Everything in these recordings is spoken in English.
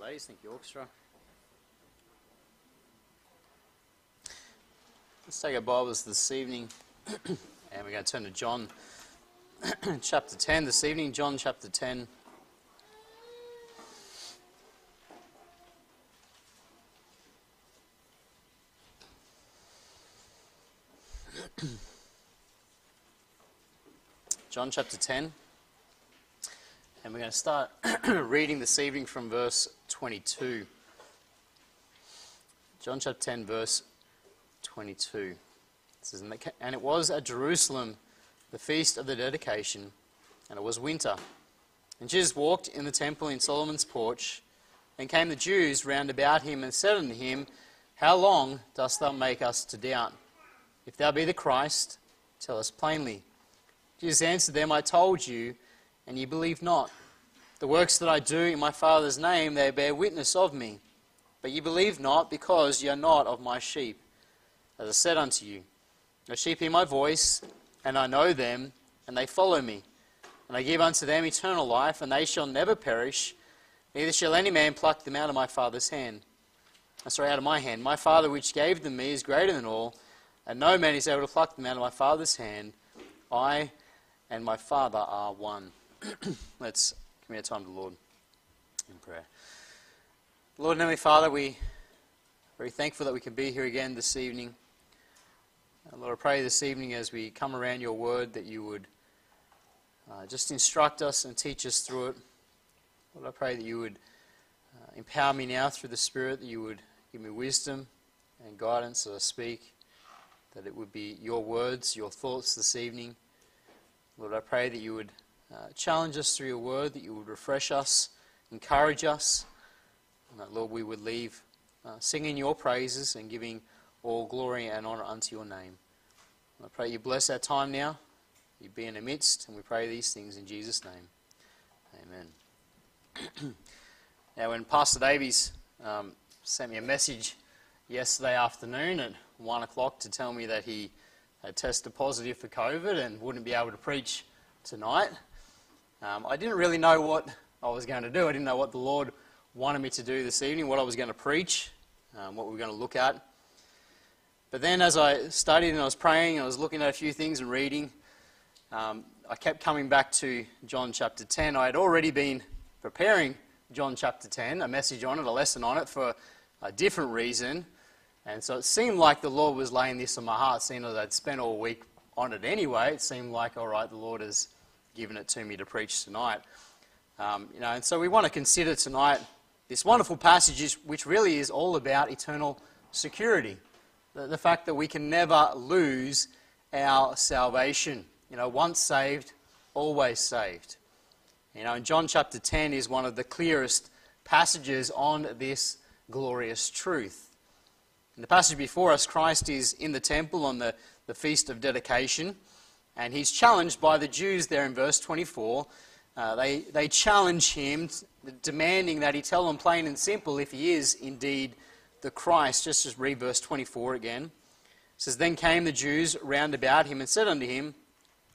ladies. Thank you, orchestra. Let's take our Bibles this evening, and we're going to turn to John chapter 10 this evening. John chapter 10. John chapter 10. And we're going to start reading this evening from verse 22. John chapter 10, verse 22. It says, And it was at Jerusalem the feast of the dedication, and it was winter. And Jesus walked in the temple in Solomon's porch, and came the Jews round about him and said unto him, How long dost thou make us to doubt? If thou be the Christ, tell us plainly. Jesus answered them, I told you and ye believe not. The works that I do in my Father's name, they bear witness of me. But ye believe not, because ye are not of my sheep. As I said unto you, the sheep hear my voice, and I know them, and they follow me. And I give unto them eternal life, and they shall never perish, neither shall any man pluck them out of my Father's hand. Uh, sorry, out of my hand. My Father which gave them me is greater than all, and no man is able to pluck them out of my Father's hand. I and my Father are one. Let's commit time to the Lord in prayer. Lord and Heavenly Father, we are very thankful that we can be here again this evening. Uh, Lord, I pray this evening as we come around your word that you would uh, just instruct us and teach us through it. Lord, I pray that you would uh, empower me now through the Spirit, that you would give me wisdom and guidance as I speak, that it would be your words, your thoughts this evening. Lord, I pray that you would uh, challenge us through your word, that you would refresh us, encourage us, and that, Lord, we would leave uh, singing your praises and giving all glory and honour unto your name. And I pray you bless our time now, you be in the midst, and we pray these things in Jesus' name. Amen. now, when Pastor Davies um, sent me a message yesterday afternoon at 1 o'clock to tell me that he had tested positive for COVID and wouldn't be able to preach tonight. Um, I didn't really know what I was going to do. I didn't know what the Lord wanted me to do this evening, what I was going to preach, um, what we were going to look at. But then, as I studied and I was praying and I was looking at a few things and reading, um, I kept coming back to John chapter 10. I had already been preparing John chapter 10, a message on it, a lesson on it, for a different reason. And so it seemed like the Lord was laying this on my heart, seeing that I'd spent all week on it anyway. It seemed like, all right, the Lord has given it to me to preach tonight. Um, you know, and so we want to consider tonight this wonderful passage, which really is all about eternal security. The, the fact that we can never lose our salvation. You know, once saved, always saved. You know, and John chapter 10 is one of the clearest passages on this glorious truth. In the passage before us, Christ is in the temple on the, the Feast of Dedication, and he's challenged by the Jews there in verse 24. Uh, they, they challenge him, demanding that he tell them plain and simple if he is indeed the Christ. Just as read verse 24 again. It says, Then came the Jews round about him and said unto him,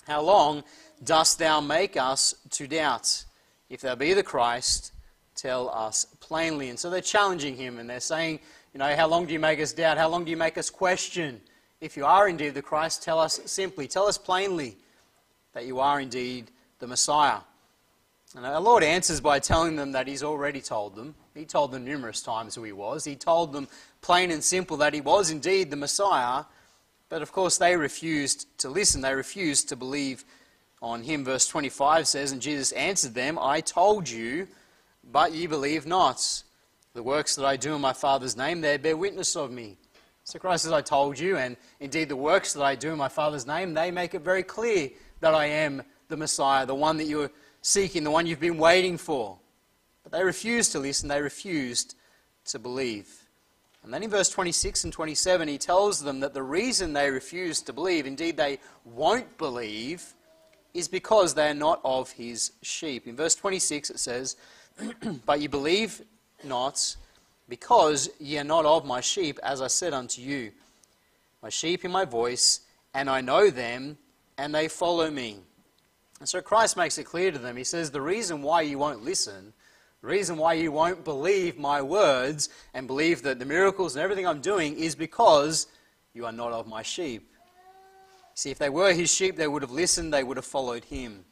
How long dost thou make us to doubt? If thou be the Christ, tell us plainly. And so they're challenging him and they're saying, you know, how long do you make us doubt? How long do you make us question? If you are indeed the Christ, tell us simply, tell us plainly that you are indeed the Messiah. And our Lord answers by telling them that He's already told them. He told them numerous times who He was. He told them plain and simple that He was indeed the Messiah. But of course, they refused to listen. They refused to believe on Him. Verse 25 says, And Jesus answered them, I told you, but ye believe not. The works that I do in my Father's name, they bear witness of me. So Christ, as I told you, and indeed the works that I do in my Father's name, they make it very clear that I am the Messiah, the one that you're seeking, the one you've been waiting for. But they refused to listen, they refused to believe. And then in verse 26 and 27, he tells them that the reason they refuse to believe, indeed they won't believe, is because they are not of his sheep. In verse 26 it says, But you believe not, because ye are not of my sheep, as I said unto you. My sheep hear my voice, and I know them, and they follow me. And so Christ makes it clear to them. He says, The reason why you won't listen, The reason why you won't believe my words and believe that the miracles and everything I'm doing is because you are not of my sheep. See, if they were his sheep, they would have listened, they would have followed him.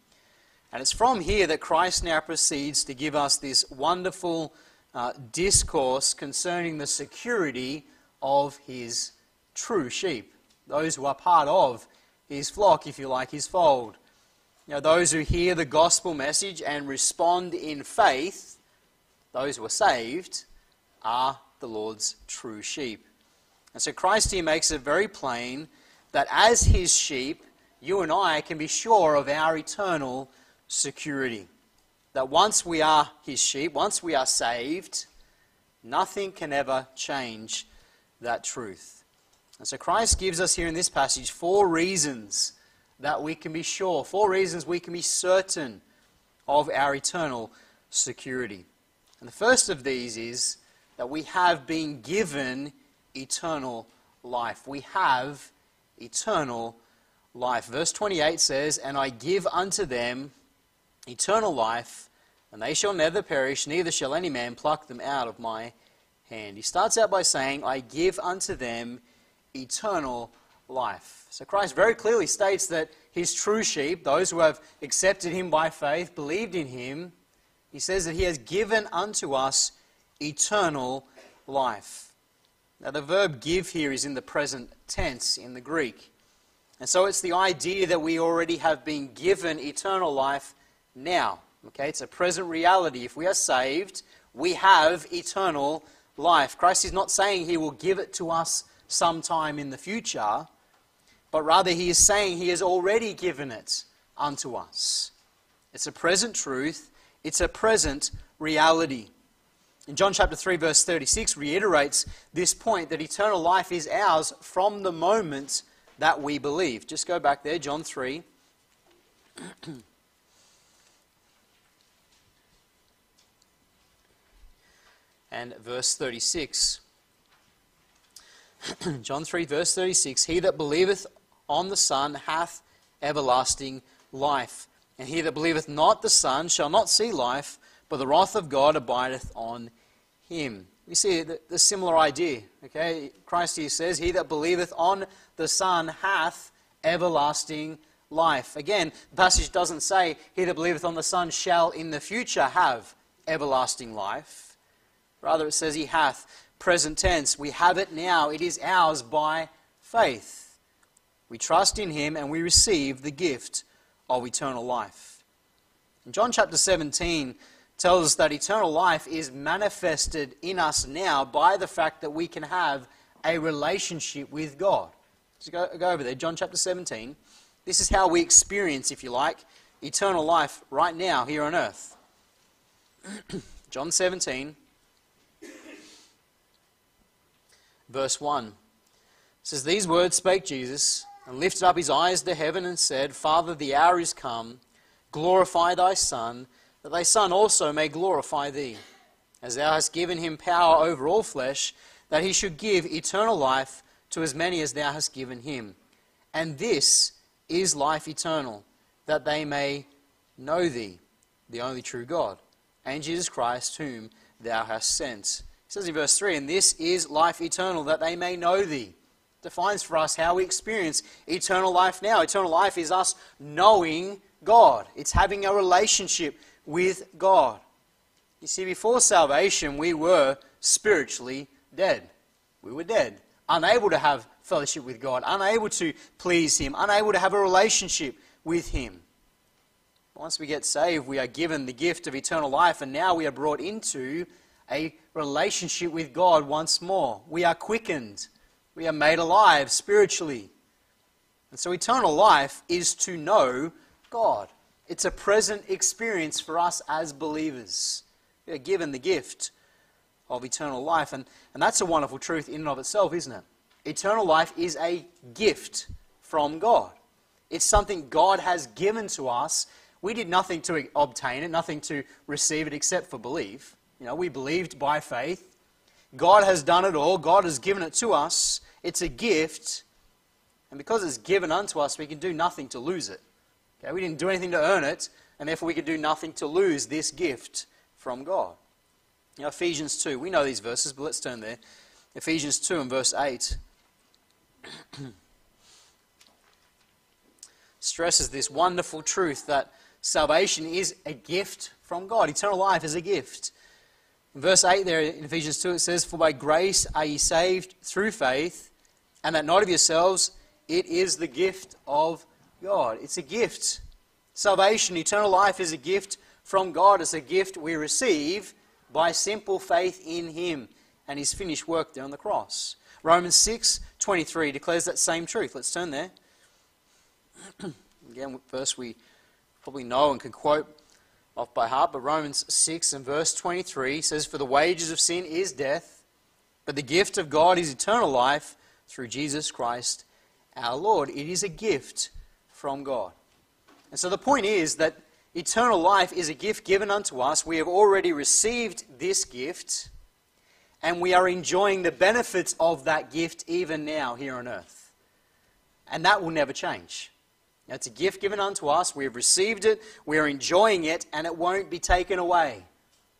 And it's from here that Christ now proceeds to give us this wonderful uh, discourse concerning the security of his true sheep, those who are part of his flock, if you like, his fold. Know, those who hear the gospel message and respond in faith, those who are saved, are the Lord's true sheep. And so Christ here makes it very plain that as his sheep, you and I can be sure of our eternal security. That once we are his sheep, once we are saved, nothing can ever change that truth. And so Christ gives us here in this passage four reasons that we can be sure, four reasons we can be certain of our eternal security. And the first of these is that we have been given eternal life. We have eternal life. Verse 28 says, And I give unto them eternal life, and they shall never perish, neither shall any man pluck them out of my hand. He starts out by saying, I give unto them eternal life. So Christ very clearly states that his true sheep, those who have accepted him by faith, believed in him, he says that he has given unto us eternal life. Now, the verb give here is in the present tense in the Greek. And so it's the idea that we already have been given eternal life now. Okay, it's a present reality. If we are saved, we have eternal life. Christ is not saying he will give it to us sometime in the future, but rather he is saying he has already given it unto us. It's a present truth, it's a present reality. In John chapter 3, verse 36, reiterates this point that eternal life is ours from the moment that we believe. Just go back there, John 3. and verse 36. John 3, verse 36 He that believeth on the Son hath everlasting life. And he that believeth not the Son shall not see life, but the wrath of God abideth on him. We see the, similar idea. Okay, Christ here says, He that believeth on the Son hath everlasting life. Again, the passage doesn't say, He that believeth on the Son shall in the future have everlasting life. Rather, it says, He hath. Present tense. We have it now. It is ours by faith. We trust in Him and we receive the gift of eternal life. In John chapter 17 tells us that eternal life is manifested in us now by the fact that we can have a relationship with God. So go, go over there, John chapter 17. This is how we experience, if you like, eternal life right now here on earth. John 17, verse 1 says, These words spake Jesus, and lifted up his eyes to heaven, and said, Father, the hour is come, glorify thy Son that thy Son also may glorify thee, as thou hast given him power over all flesh, that he should give eternal life to as many as thou hast given him. And this is life eternal, that they may know thee, the only true God, and Jesus Christ, whom thou hast sent. Says in verse 3, And this is life eternal, that they may know thee. Defines for us how we experience eternal life now. Eternal life is us knowing God, it's having a relationship with God. You see, before salvation, we were spiritually dead. We were dead, unable to have fellowship with God, unable to please Him, unable to have a relationship with Him. Once we get saved, we are given the gift of eternal life, and now we are brought into a relationship with God once more. We are quickened, we are made alive spiritually. And so, eternal life is to know God. It's a present experience for us as believers. We are given the gift of eternal life. And, and that's a wonderful truth in and of itself, isn't it? Eternal life is a gift from God. It's something God has given to us. We did nothing to obtain it, nothing to receive it except for belief. You know, we believed by faith. God has done it all. God has given it to us. It's a gift. And because it's given unto us, we can do nothing to lose it. Okay, we didn't do anything to earn it, and therefore we could do nothing to lose this gift from God. Now, Ephesians 2, we know these verses, but let's turn there. Ephesians 2 and verse 8 stresses this wonderful truth that salvation is a gift from God. Eternal life is a gift. In verse 8 there in Ephesians 2 it says, For by grace are ye saved through faith, and that not of yourselves, it is the gift of God. It's a gift. Salvation, eternal life is a gift from God. It's a gift we receive by simple faith in Him and His finished work there on the cross. Romans 6 23 declares that same truth. Let's turn there. Again, verse we probably know and can quote off by heart, but Romans 6 and verse 23 says, For the wages of sin is death, but the gift of God is eternal life through Jesus Christ our Lord. It is a gift from God. And so the point is that eternal life is a gift given unto us. We have already received this gift, and we are enjoying the benefits of that gift even now here on earth. And that will never change. It's a gift given unto us. We have received it. We are enjoying it, and it won't be taken away.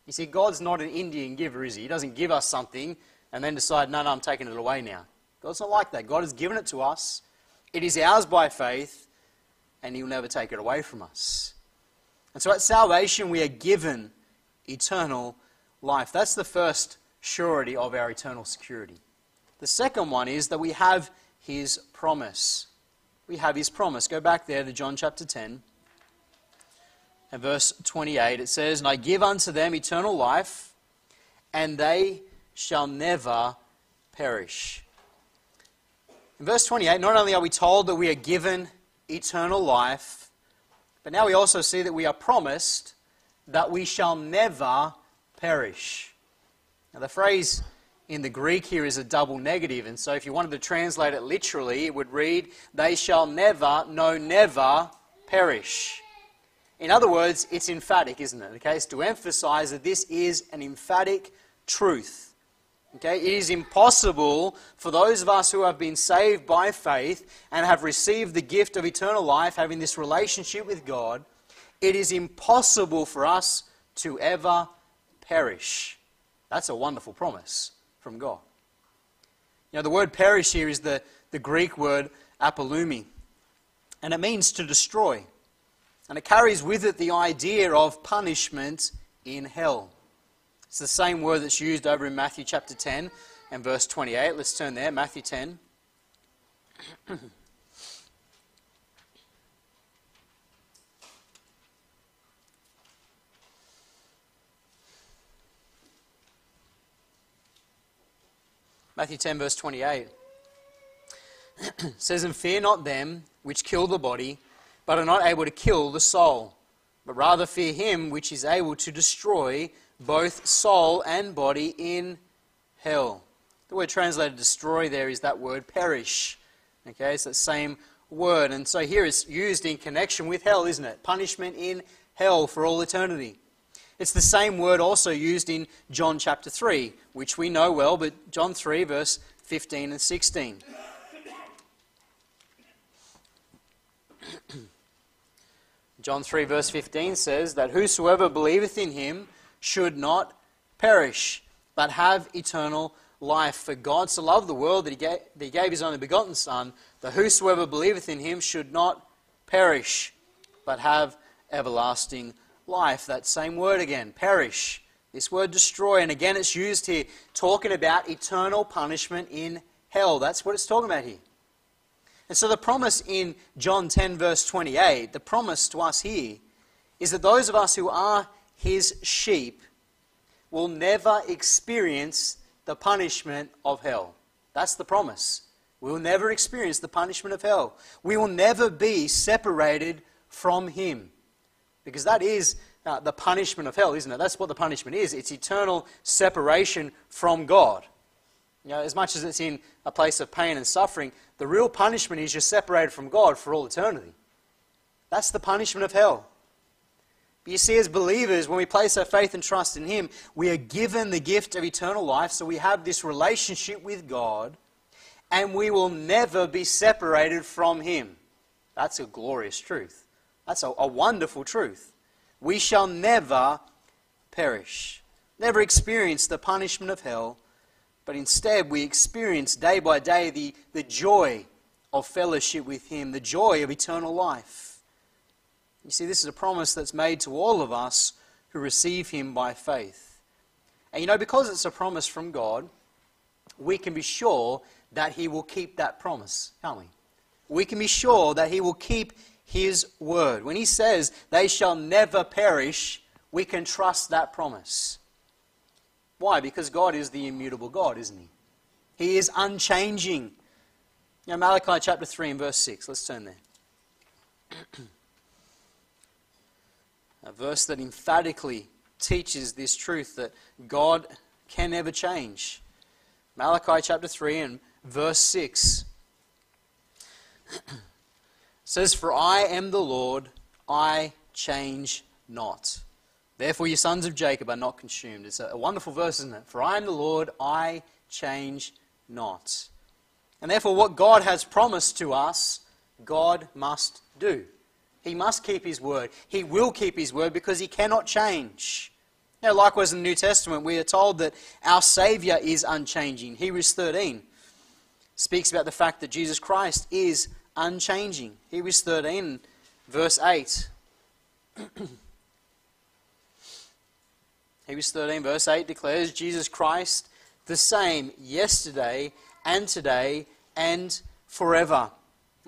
You see, God's not an Indian giver, is He? He doesn't give us something and then decide, no, no, I'm taking it away now. God's not like that. God has given it to us. It is ours by faith, and He'll never take it away from us. And so at salvation, we are given eternal life. That's the first surety of our eternal security. The second one is that we have His promise we have his promise. Go back there to John chapter 10 and verse 28. It says, And I give unto them eternal life, and they shall never perish. In verse 28, not only are we told that we are given eternal life, but now we also see that we are promised that we shall never perish. Now, the phrase in the Greek here is a double negative. and so if you wanted to translate it literally, it would read, They shall never, no, never perish. In other words, it's emphatic, isn't it? Okay, it's to emphasize that this is an emphatic truth. Okay, it is impossible for those of us who have been saved by faith and have received the gift of eternal life, having this relationship with God, it is impossible for us to ever perish. That's a wonderful promise from God. You know, the word perish here is the, the Greek word apolumi, and it means to destroy. And it carries with it the idea of punishment in hell. It's the same word that's used over in Matthew chapter 10 and verse 28. Let's turn there, Matthew 10. Matthew 10, verse 28 says, And fear not them which kill the body, but are not able to kill the soul, but rather fear him which is able to destroy both soul and body in hell. The word translated destroy there is that word perish. Okay, it's that same word. And so here it's used in connection with hell, isn't it? Punishment in hell for all eternity. It's the same word also used in John chapter 3, which we know well, but John 3, verse 15 and 16. John 3, verse 15 says that whosoever believeth in him should not perish, but have eternal life. For God so loved the world that he, gave, that he gave his only begotten Son, that whosoever believeth in him should not perish, but have everlasting life. That same word again, perish. This word destroy, and again it's used here talking about eternal punishment in hell. That's what it's talking about here. And so the promise in John 10, verse 28, the promise to us here, is that those of us who are his sheep will never experience the punishment of hell. That's the promise. We will never experience the punishment of hell. We will never be separated from him. Because that is uh, the punishment of hell, isn't it? That's what the punishment is. It's eternal separation from God. You know, as much as it's in a place of pain and suffering, the real punishment is you're separated from God for all eternity. That's the punishment of hell. But you see, as believers, when we place our faith and trust in Him, we are given the gift of eternal life, so we have this relationship with God, and we will never be separated from Him. That's a glorious truth. That's a, a wonderful truth. We shall never perish. never experience the punishment of hell, but instead we experience day by day the, the joy of fellowship with Him, the joy of eternal life. You see, this is a promise that's made to all of us who receive Him by faith. And you know, because it's a promise from God, we can be sure that He will keep that promise, can't we? We can be sure that He will keep His word. When He says, they shall never perish, we can trust that promise. Why? Because God is the immutable God, isn't He? He is unchanging. Know, Malachi chapter 3 and verse 6. Let's turn there. A verse that emphatically teaches this truth that God can never change. Malachi chapter 3 and verse 6 says, For I am the Lord, I change not. Therefore, your sons of Jacob are not consumed. It's a wonderful verse, isn't it? For I am the Lord, I change not. And therefore, what God has promised to us, God must do. He must keep His word. He will keep His word because He cannot change. Know, likewise, in the New Testament, we are told that our Savior is unchanging. Hebrews 13 speaks about the fact that Jesus Christ is unchanging. Hebrews 13, verse 8. Hebrews 13, verse 8 declares Jesus Christ the same yesterday and today and forever.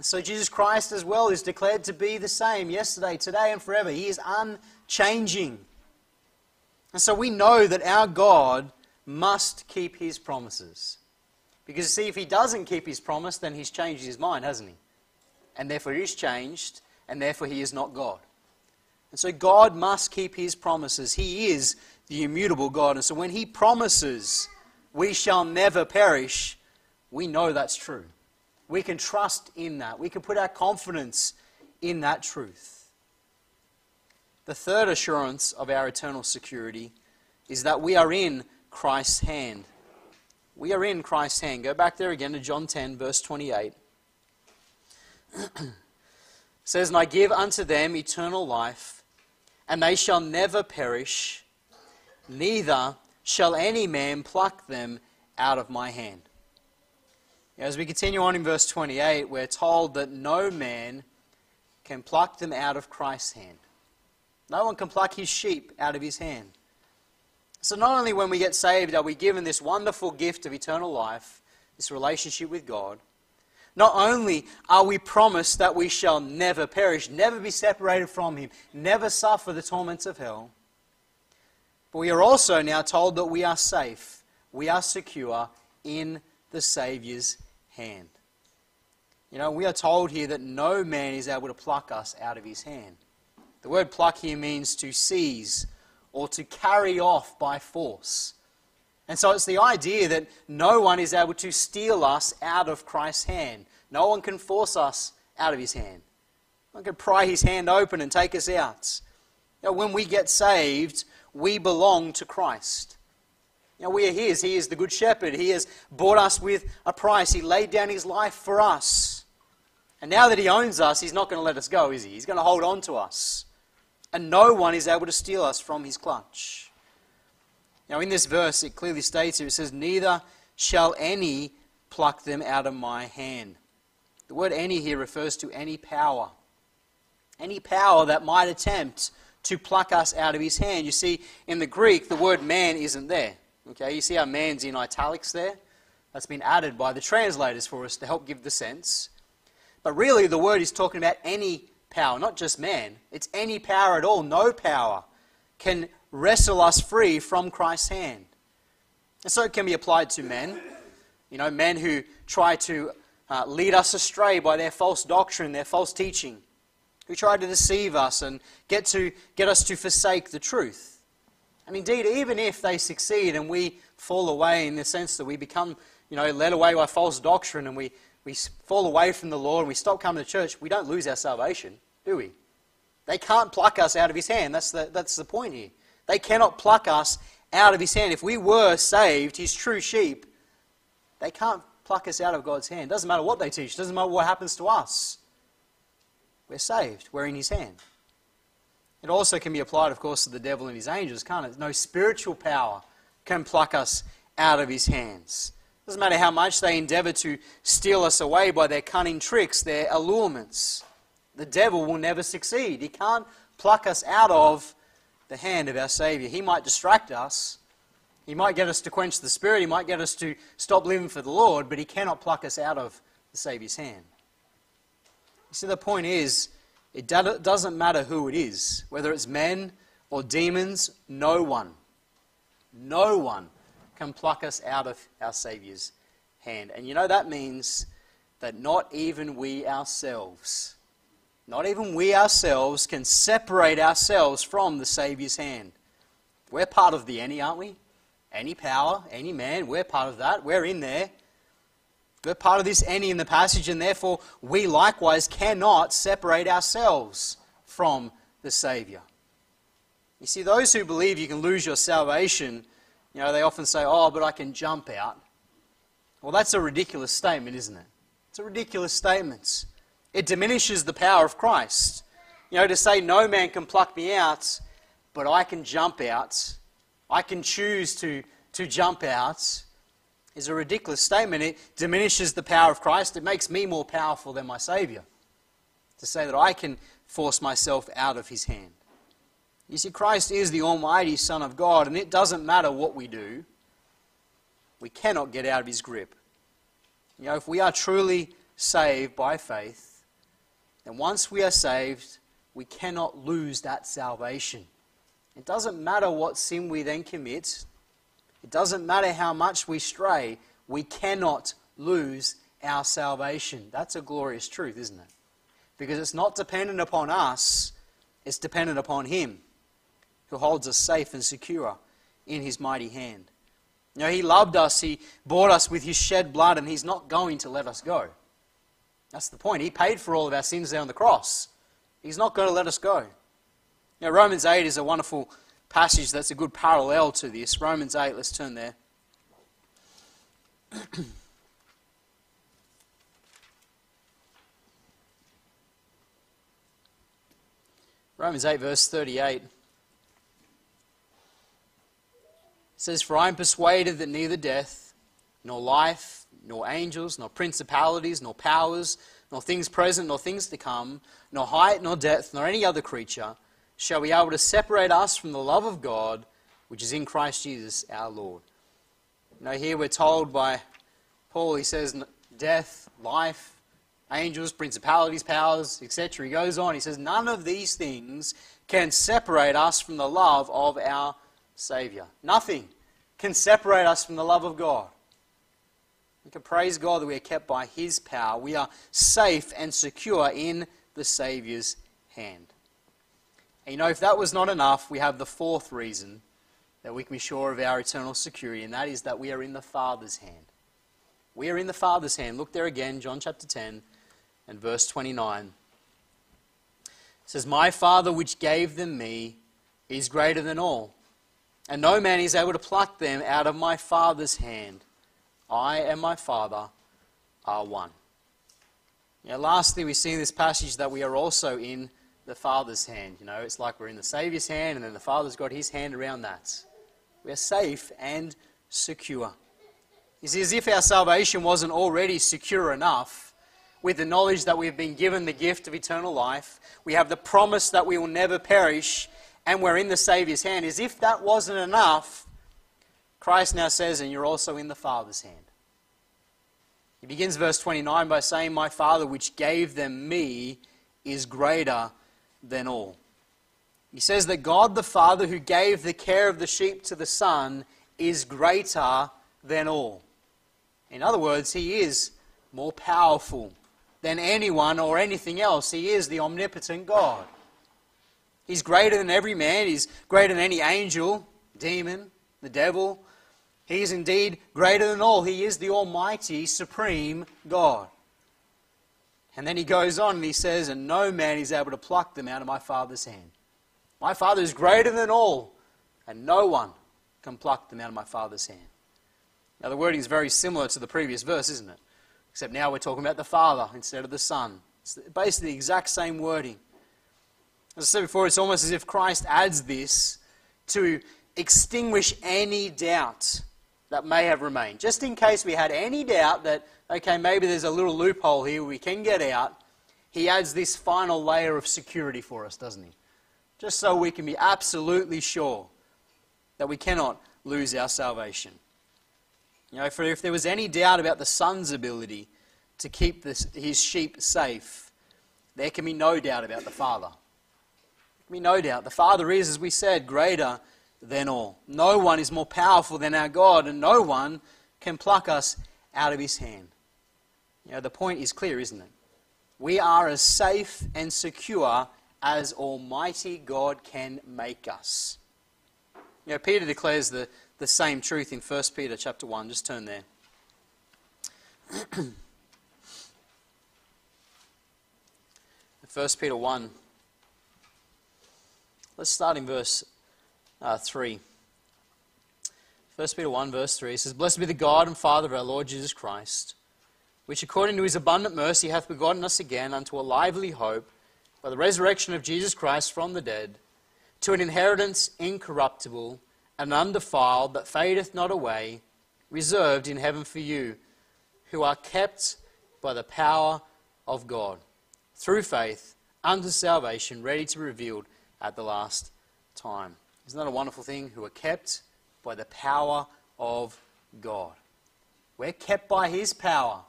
So Jesus Christ as well is declared to be the same yesterday, today, and forever. He is unchanging. And so we know that our God must keep his promises. Because, see, if he doesn't keep his promise, then he's changed his mind, hasn't he? And therefore is changed, and therefore he is not God. And so God must keep his promises. He is the immutable God. And so when he promises, we shall never perish, we know that's true. We can trust in that. We can put our confidence in that truth. The third assurance of our eternal security is that we are in Christ's hand. We are in Christ's hand. Go back there again to John 10, verse 28. Says, And I give unto them eternal life, and they shall never perish, neither shall any man pluck them out of my hand. As we continue on in verse 28, we're told that no man can pluck them out of Christ's hand. No one can pluck his sheep out of his hand. So, not only when we get saved are we given this wonderful gift of eternal life, this relationship with God, not only are we promised that we shall never perish, never be separated from Him, never suffer the torments of hell, but we are also now told that we are safe, we are secure in the Saviour's hand. You know, we are told here that no man is able to pluck us out of his hand. The word pluck here means to seize or to carry off by force. And so it's the idea that no one is able to steal us out of Christ's hand. No one can force us out of his hand. No one can pry his hand open and take us out. You know, when we get saved, we belong to Christ. You know, we are His. He is the Good Shepherd. He has bought us with a price. He laid down His life for us. And now that He owns us, He's not going to let us go, is He? He's going to hold on to us. And no one is able to steal us from His clutch. Now, in this verse, it clearly states here, it says, Neither shall any pluck them out of my hand. The word any here refers to any power. Any power that might attempt to pluck us out of his hand. You see, in the Greek, the word man isn't there. Okay, you see how man's in italics there? That's been added by the translators for us to help give the sense. But really, the word is talking about any power, not just man. It's any power at all. No power can wrestle us free from Christ's hand. And so it can be applied to men. You know, men who try to uh, lead us astray by their false doctrine, their false teaching, who try to deceive us and get, to, get us to forsake the truth. And indeed, even if they succeed and we fall away in the sense that we become, you know, led away by false doctrine and we, we fall away from the Lord and we stop coming to church, we don't lose our salvation, do we? They can't pluck us out of His hand. That's the, that's the point here. They cannot pluck us out of His hand. If we were saved, His true sheep, they can't pluck us out of God's hand. Doesn't matter what they teach, doesn't matter what happens to us. We're saved, we're in His hand. It also can be applied, of course, to the devil and his angels, can't it? No spiritual power can pluck us out of his hands. Doesn't matter how much they endeavor to steal us away by their cunning tricks, their allurements. The devil will never succeed. He can't pluck us out of the hand of our Savior. He might distract us. He might get us to quench the Spirit. He might get us to stop living for the Lord, but he cannot pluck us out of the Savior's hand. You see, the point is, it doesn't matter who it is, whether it's men or demons, no one, no one can pluck us out of our Saviour's hand. And you know, that means that not even we ourselves, not even we ourselves can separate ourselves from the Saviour's hand. We're part of the any, aren't we? Any power, any man, we're part of that. We're in there. We're part of this any in the passage, and therefore we likewise cannot separate ourselves from the Saviour. You see, those who believe you can lose your salvation you know, they often say, oh, but I can jump out. Well, that's a ridiculous statement, isn't it? It's a ridiculous statement. It diminishes the power of Christ. You know, to say no man can pluck me out, but I can jump out, I can choose to, to jump out, is a ridiculous statement. It diminishes the power of Christ. It makes me more powerful than my Saviour. To say that I can force myself out of his hand. You see, Christ is the Almighty Son of God, and it doesn't matter what we do, we cannot get out of His grip. You know, if we are truly saved by faith, then once we are saved, we cannot lose that salvation. It doesn't matter what sin we then commit, it doesn't matter how much we stray, we cannot lose our salvation. That's a glorious truth, isn't it? Because it's not dependent upon us, it's dependent upon Him who holds us safe and secure in his mighty hand. You know, he loved us, he bought us with his shed blood, and he's not going to let us go. That's the point. He paid for all of our sins there on the cross. He's not going to let us go. Now, Romans 8 is a wonderful passage that's a good parallel to this. Romans 8, let's turn there. Romans 8, verse 38. says, For I am persuaded that neither death, nor life, nor angels, nor principalities, nor powers, nor things present, nor things to come, nor height, nor depth, nor any other creature shall be able to separate us from the love of God which is in Christ Jesus our Lord. Now, here we're told by Paul, he says, death, life, angels, principalities, powers, etc. He goes on, he says, none of these things can separate us from the love of our Savior. Nothing can separate us from the love of God. We can praise God that we are kept by His power. We are safe and secure in the Saviour's hand. And you know, if that was not enough, we have the fourth reason that we can be sure of our eternal security, and that is that we are in the Father's hand. We are in the Father's hand. Look there again, John chapter 10 and verse 29. It says, My Father which gave them me is greater than all and no man is able to pluck them out of my Father's hand. I and my Father are one. Now, lastly, we see in this passage that we are also in the Father's hand. You know, it's like we're in the Saviour's hand, and then the Father's got his hand around that. We are safe and secure. It's as if our salvation wasn't already secure enough with the knowledge that we've been given the gift of eternal life. We have the promise that we will never perish, and we're in the Saviour's hand, as if that wasn't enough, Christ now says, and you're also in the Father's hand. He begins verse 29 by saying, My Father, which gave them me, is greater than all. He says that God the Father, who gave the care of the sheep to the Son, is greater than all. In other words, He is more powerful than anyone or anything else. He is the omnipotent God. He's greater than every man. He's greater than any angel, demon, the devil. He is indeed greater than all. He is the Almighty, Supreme God. And then he goes on and he says, And no man is able to pluck them out of my Father's hand. My Father is greater than all, and no one can pluck them out of my Father's hand. Now, the wording is very similar to the previous verse, isn't it? Except now we're talking about the Father instead of the Son. It's basically the exact same wording. As I said before, it's almost as if Christ adds this to extinguish any doubt that may have remained. Just in case we had any doubt that, okay, maybe there's a little loophole here we can get out, he adds this final layer of security for us, doesn't he? Just so we can be absolutely sure that we cannot lose our salvation. You know, for if there was any doubt about the Son's ability to keep this, his sheep safe, there can be no doubt about the Father. There can be no doubt. The Father is, as we said, greater than all. No one is more powerful than our God, and no one can pluck us out of his hand. You know, the point is clear, isn't it? We are as safe and secure as Almighty God can make us. You know, Peter declares the, the same truth in 1 Peter chapter 1. Just turn there. 1 Peter 1. Let's start in verse uh, 3. 1 Peter 1, verse 3 says, Blessed be the God and Father of our Lord Jesus Christ, which according to his abundant mercy hath begotten us again unto a lively hope by the resurrection of Jesus Christ from the dead, to an inheritance incorruptible and undefiled that fadeth not away, reserved in heaven for you, who are kept by the power of God through faith unto salvation, ready to be revealed at the last time. Isn't that a wonderful thing? Who are kept by the power of God. We're kept by His power.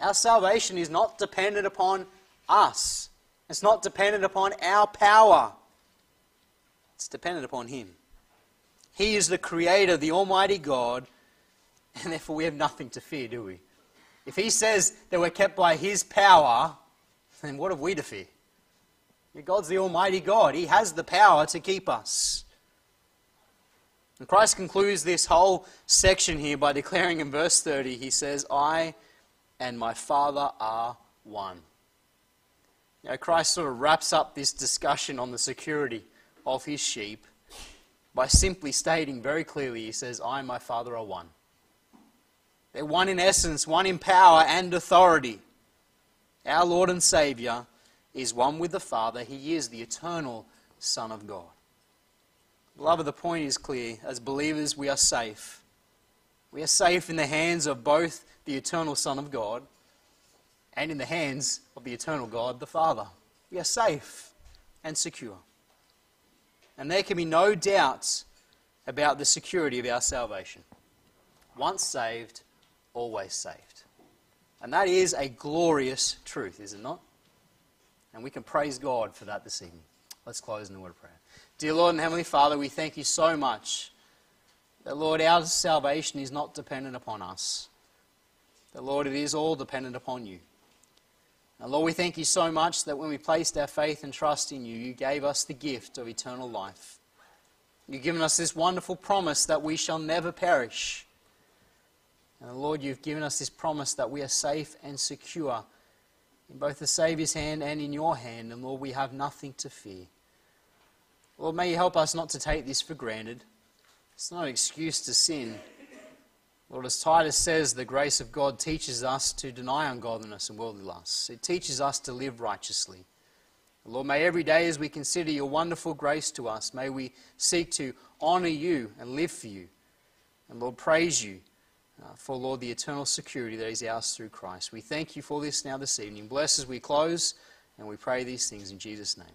Our salvation is not dependent upon us, it's not dependent upon our power, it's dependent upon Him. He is the Creator, the Almighty God, and therefore we have nothing to fear, do we? If He says that we're kept by His power, then what have we to fear? God's the Almighty God. He has the power to keep us. And Christ concludes this whole section here by declaring in verse 30, He says, I and my Father are one. Know, Christ sort of wraps up this discussion on the security of His sheep by simply stating very clearly, He says, I and my Father are one. They're one in essence, one in power and authority. Our Lord and Saviour is one with the Father. He is the eternal Son of God. Beloved, the point is clear. As believers, we are safe. We are safe in the hands of both the eternal Son of God and in the hands of the eternal God, the Father. We are safe and secure. And there can be no doubts about the security of our salvation. Once saved, always saved. And that is a glorious truth, is it not? And we can praise God for that this evening. Let's close in the word of prayer. Dear Lord and Heavenly Father, we thank you so much that, Lord, our salvation is not dependent upon us. That, Lord, it is all dependent upon you. And Lord, we thank you so much that when we placed our faith and trust in you, you gave us the gift of eternal life. You've given us this wonderful promise that we shall never perish and Lord, you've given us this promise that we are safe and secure in both the Saviour's hand and in your hand. And Lord, we have nothing to fear. Lord, may you help us not to take this for granted. It's no excuse to sin. Lord, as Titus says, the grace of God teaches us to deny ungodliness and worldly lusts. It teaches us to live righteously. Lord, may every day as we consider your wonderful grace to us, may we seek to honour you and live for you. And Lord, praise you uh, for, Lord, the eternal security that is ours through Christ. We thank you for this now this evening. Bless as we close, and we pray these things in Jesus' name.